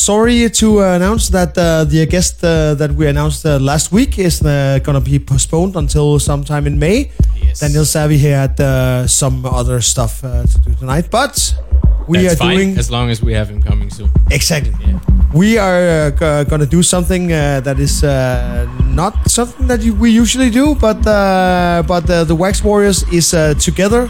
Sorry to uh, announce that uh, the guest uh, that we announced uh, last week is uh, gonna be postponed until sometime in May. Yes. Daniel Savvy had uh, some other stuff uh, to do tonight, but we That's are fine, doing as long as we have him coming soon. exactly. Yeah. We are uh, gonna do something uh, that is uh, not something that you, we usually do, but uh, but uh, the Wax Warriors is uh, together,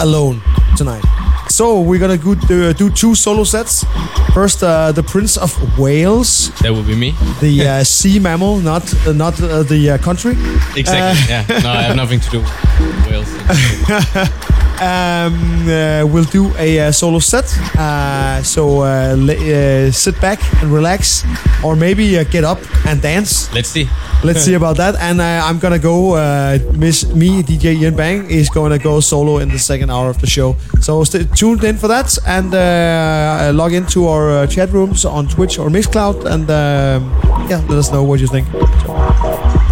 alone tonight. So we're gonna go do, do two solo sets. First, uh, the Prince of Whales, That will be me. the uh, sea mammal, not uh, not uh, the uh, country. Exactly. yeah. No, I have nothing to do with Wales. um, uh, we'll do a uh, solo set. Uh, so uh, uh, sit back and relax, or maybe uh, get up and dance. Let's see. Let's see about that. And uh, I'm gonna go. Uh, miss me, DJ Ian Bang is gonna go solo in the second hour of the show. So stay tuned in for that, and uh, log into our uh, chat rooms on Twitch or Mixcloud, and um, yeah, let us know what you think.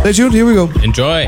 Stay tuned. Here we go. Enjoy.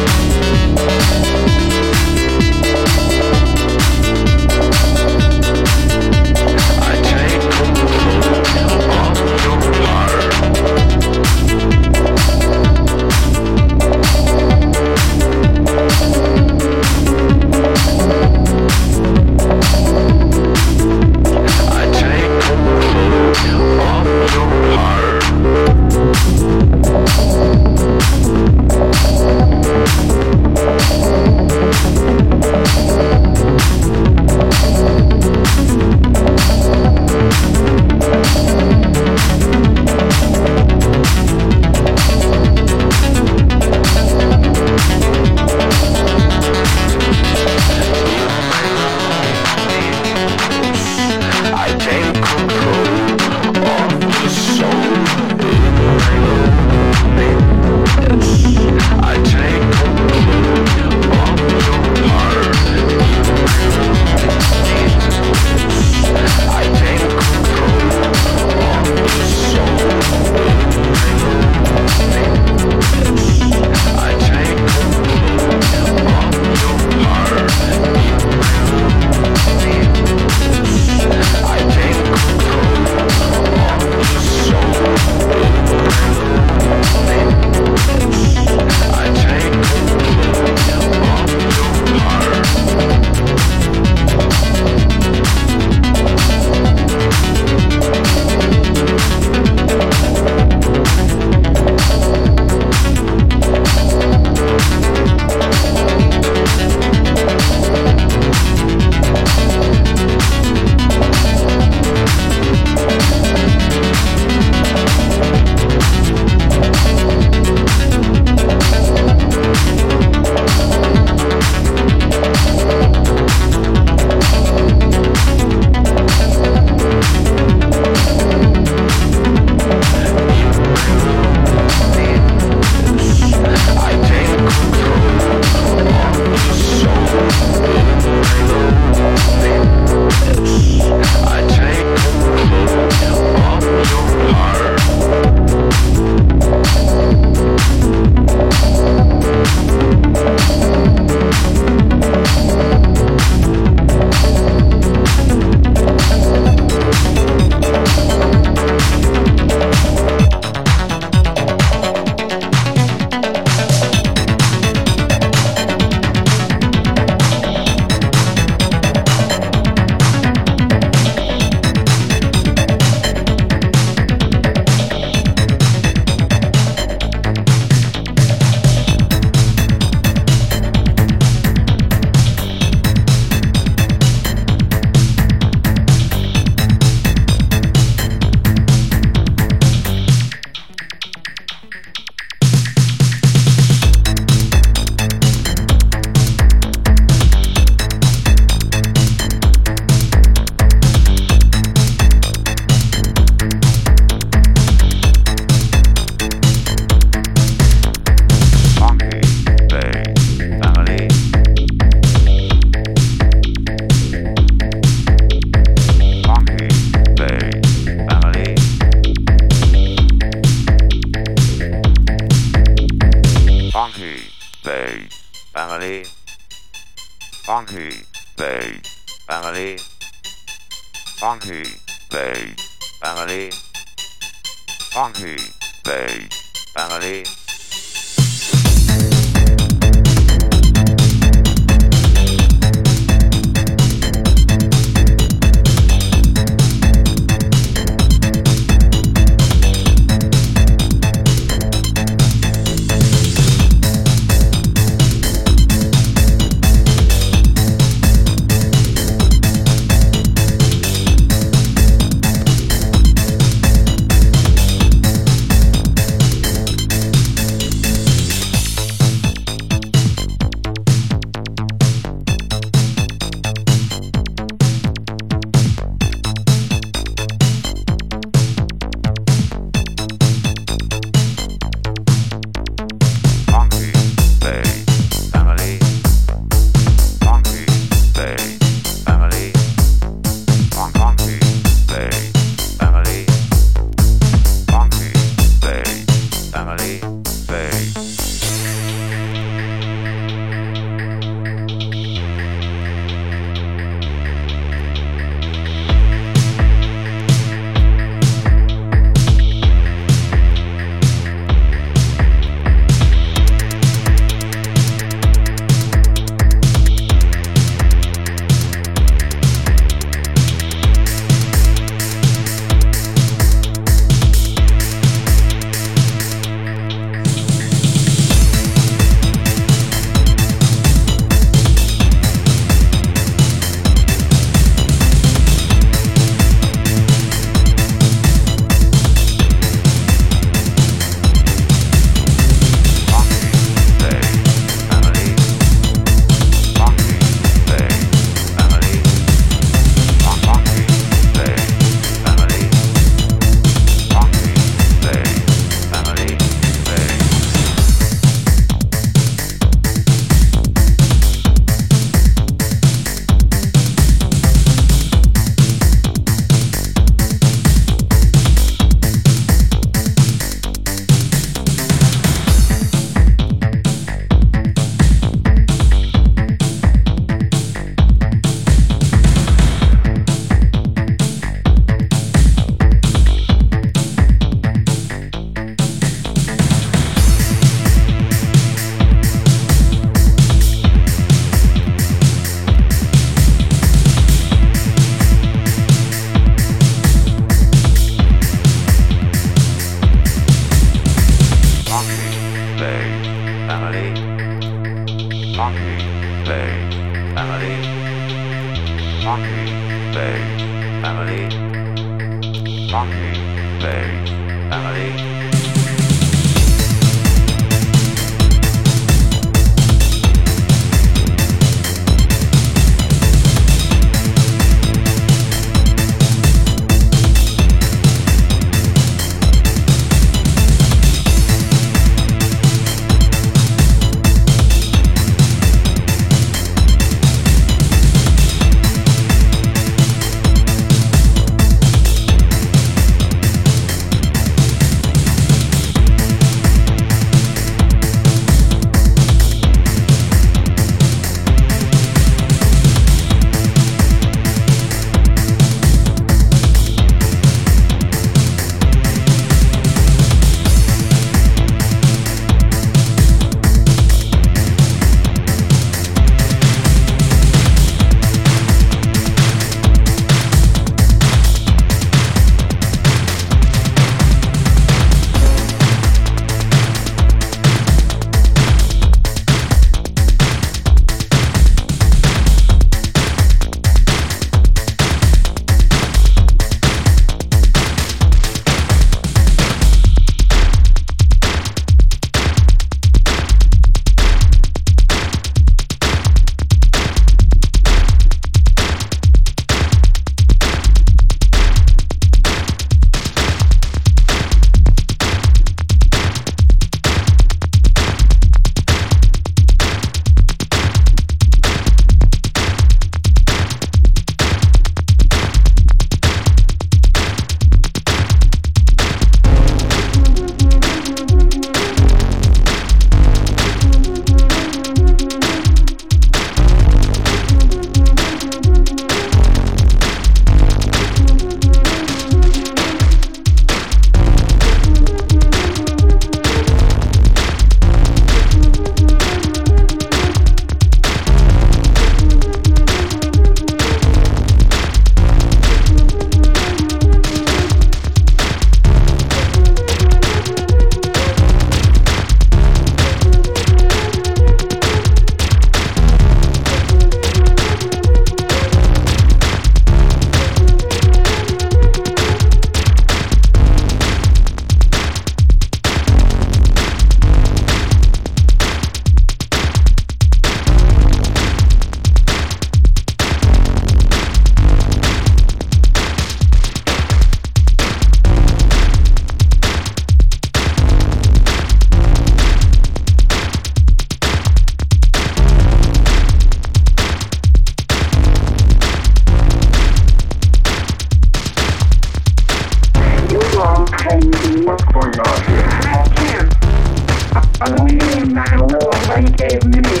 I will wait a me.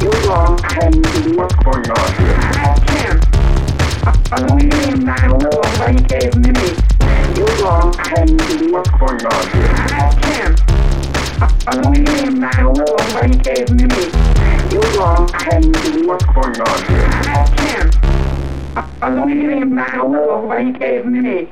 You all come to look for us. I can't. I Only in I will wait a minute. You all come to look for us. I can't. I Only in I will wait a minute. You all come to look for us. I can't. I Only in I will wait a minute.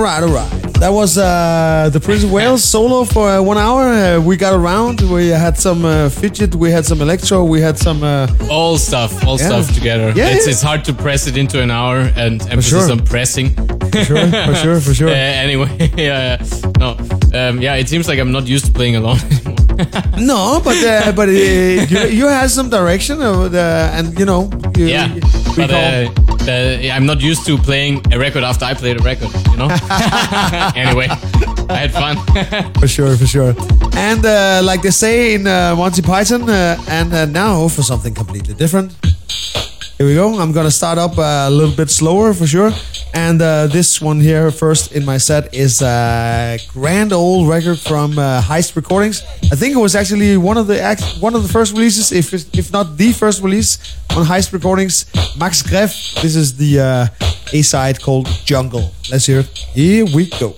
Right, all right. That was uh, the Prince of Whales solo for uh, one hour. Uh, we got around. We had some uh, fidget. We had some electro. We had some. Uh, All stuff, all Yeah. stuff together. Yeah, it's, yeah. it's hard to press it into an hour and emphasis sure. on pressing. for sure, for sure, for sure. Uh, anyway, yeah, no, um, yeah, it seems like I'm not used to playing alone anymore. No, but uh, but uh, you, you had some direction, of the, and you know. You, yeah, we but uh, the, I'm not used to playing a record after I played a record. You know. anyway, I had fun. For sure, for sure. And uh, like they say in uh, Monty Python, uh, and uh, now for something completely different. Here we go. I'm gonna start up uh, a little bit slower for sure. And uh, this one here, first in my set, is a grand old record from uh, Heist Recordings. I think it was actually one of the act- one of the first releases, if if not the first release on Heist Recordings. Max Graef. This is the uh, A side called Jungle. Let's hear it. Here we go.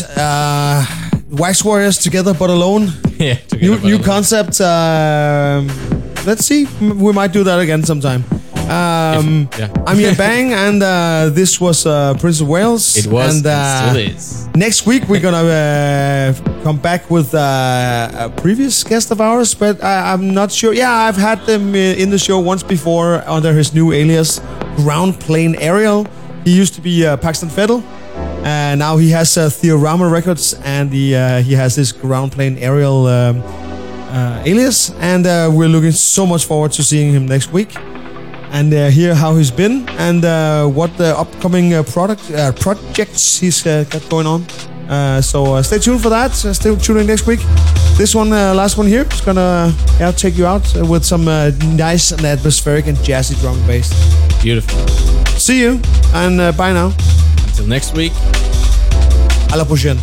Yes. Uh, Wax Warriors together but alone. yeah. New, together, new but- concept. Um let's see. We might do that again sometime. Um, If- yeah. I'm Ian Bang, and uh, this was uh, Prince of Wales. It was and, uh, still is. Next week we're gonna uh, come back with uh, a previous guest of ours, but I, I'm not sure. Yeah, I've had them uh, in the show once before under his new alias, Ground Plane Aerial. He used to be uh, Paxton Fettel, and now he has uh, Theorama Records, and he uh, he has this Ground Plane Aerial um, uh, alias, and uh, we're looking so much forward to seeing him next week and uh, hear how he's been and uh, what the upcoming uh, product uh, projects he's uh, got going on. Uh, so uh, stay tuned for that. Uh, stay tuned in next week. This one, uh, last one here, is gonna yeah, take you out uh, with some uh, nice and atmospheric and jazzy drum and bass. Beautiful. See you and uh, bye now. Until next week. À la prochaine.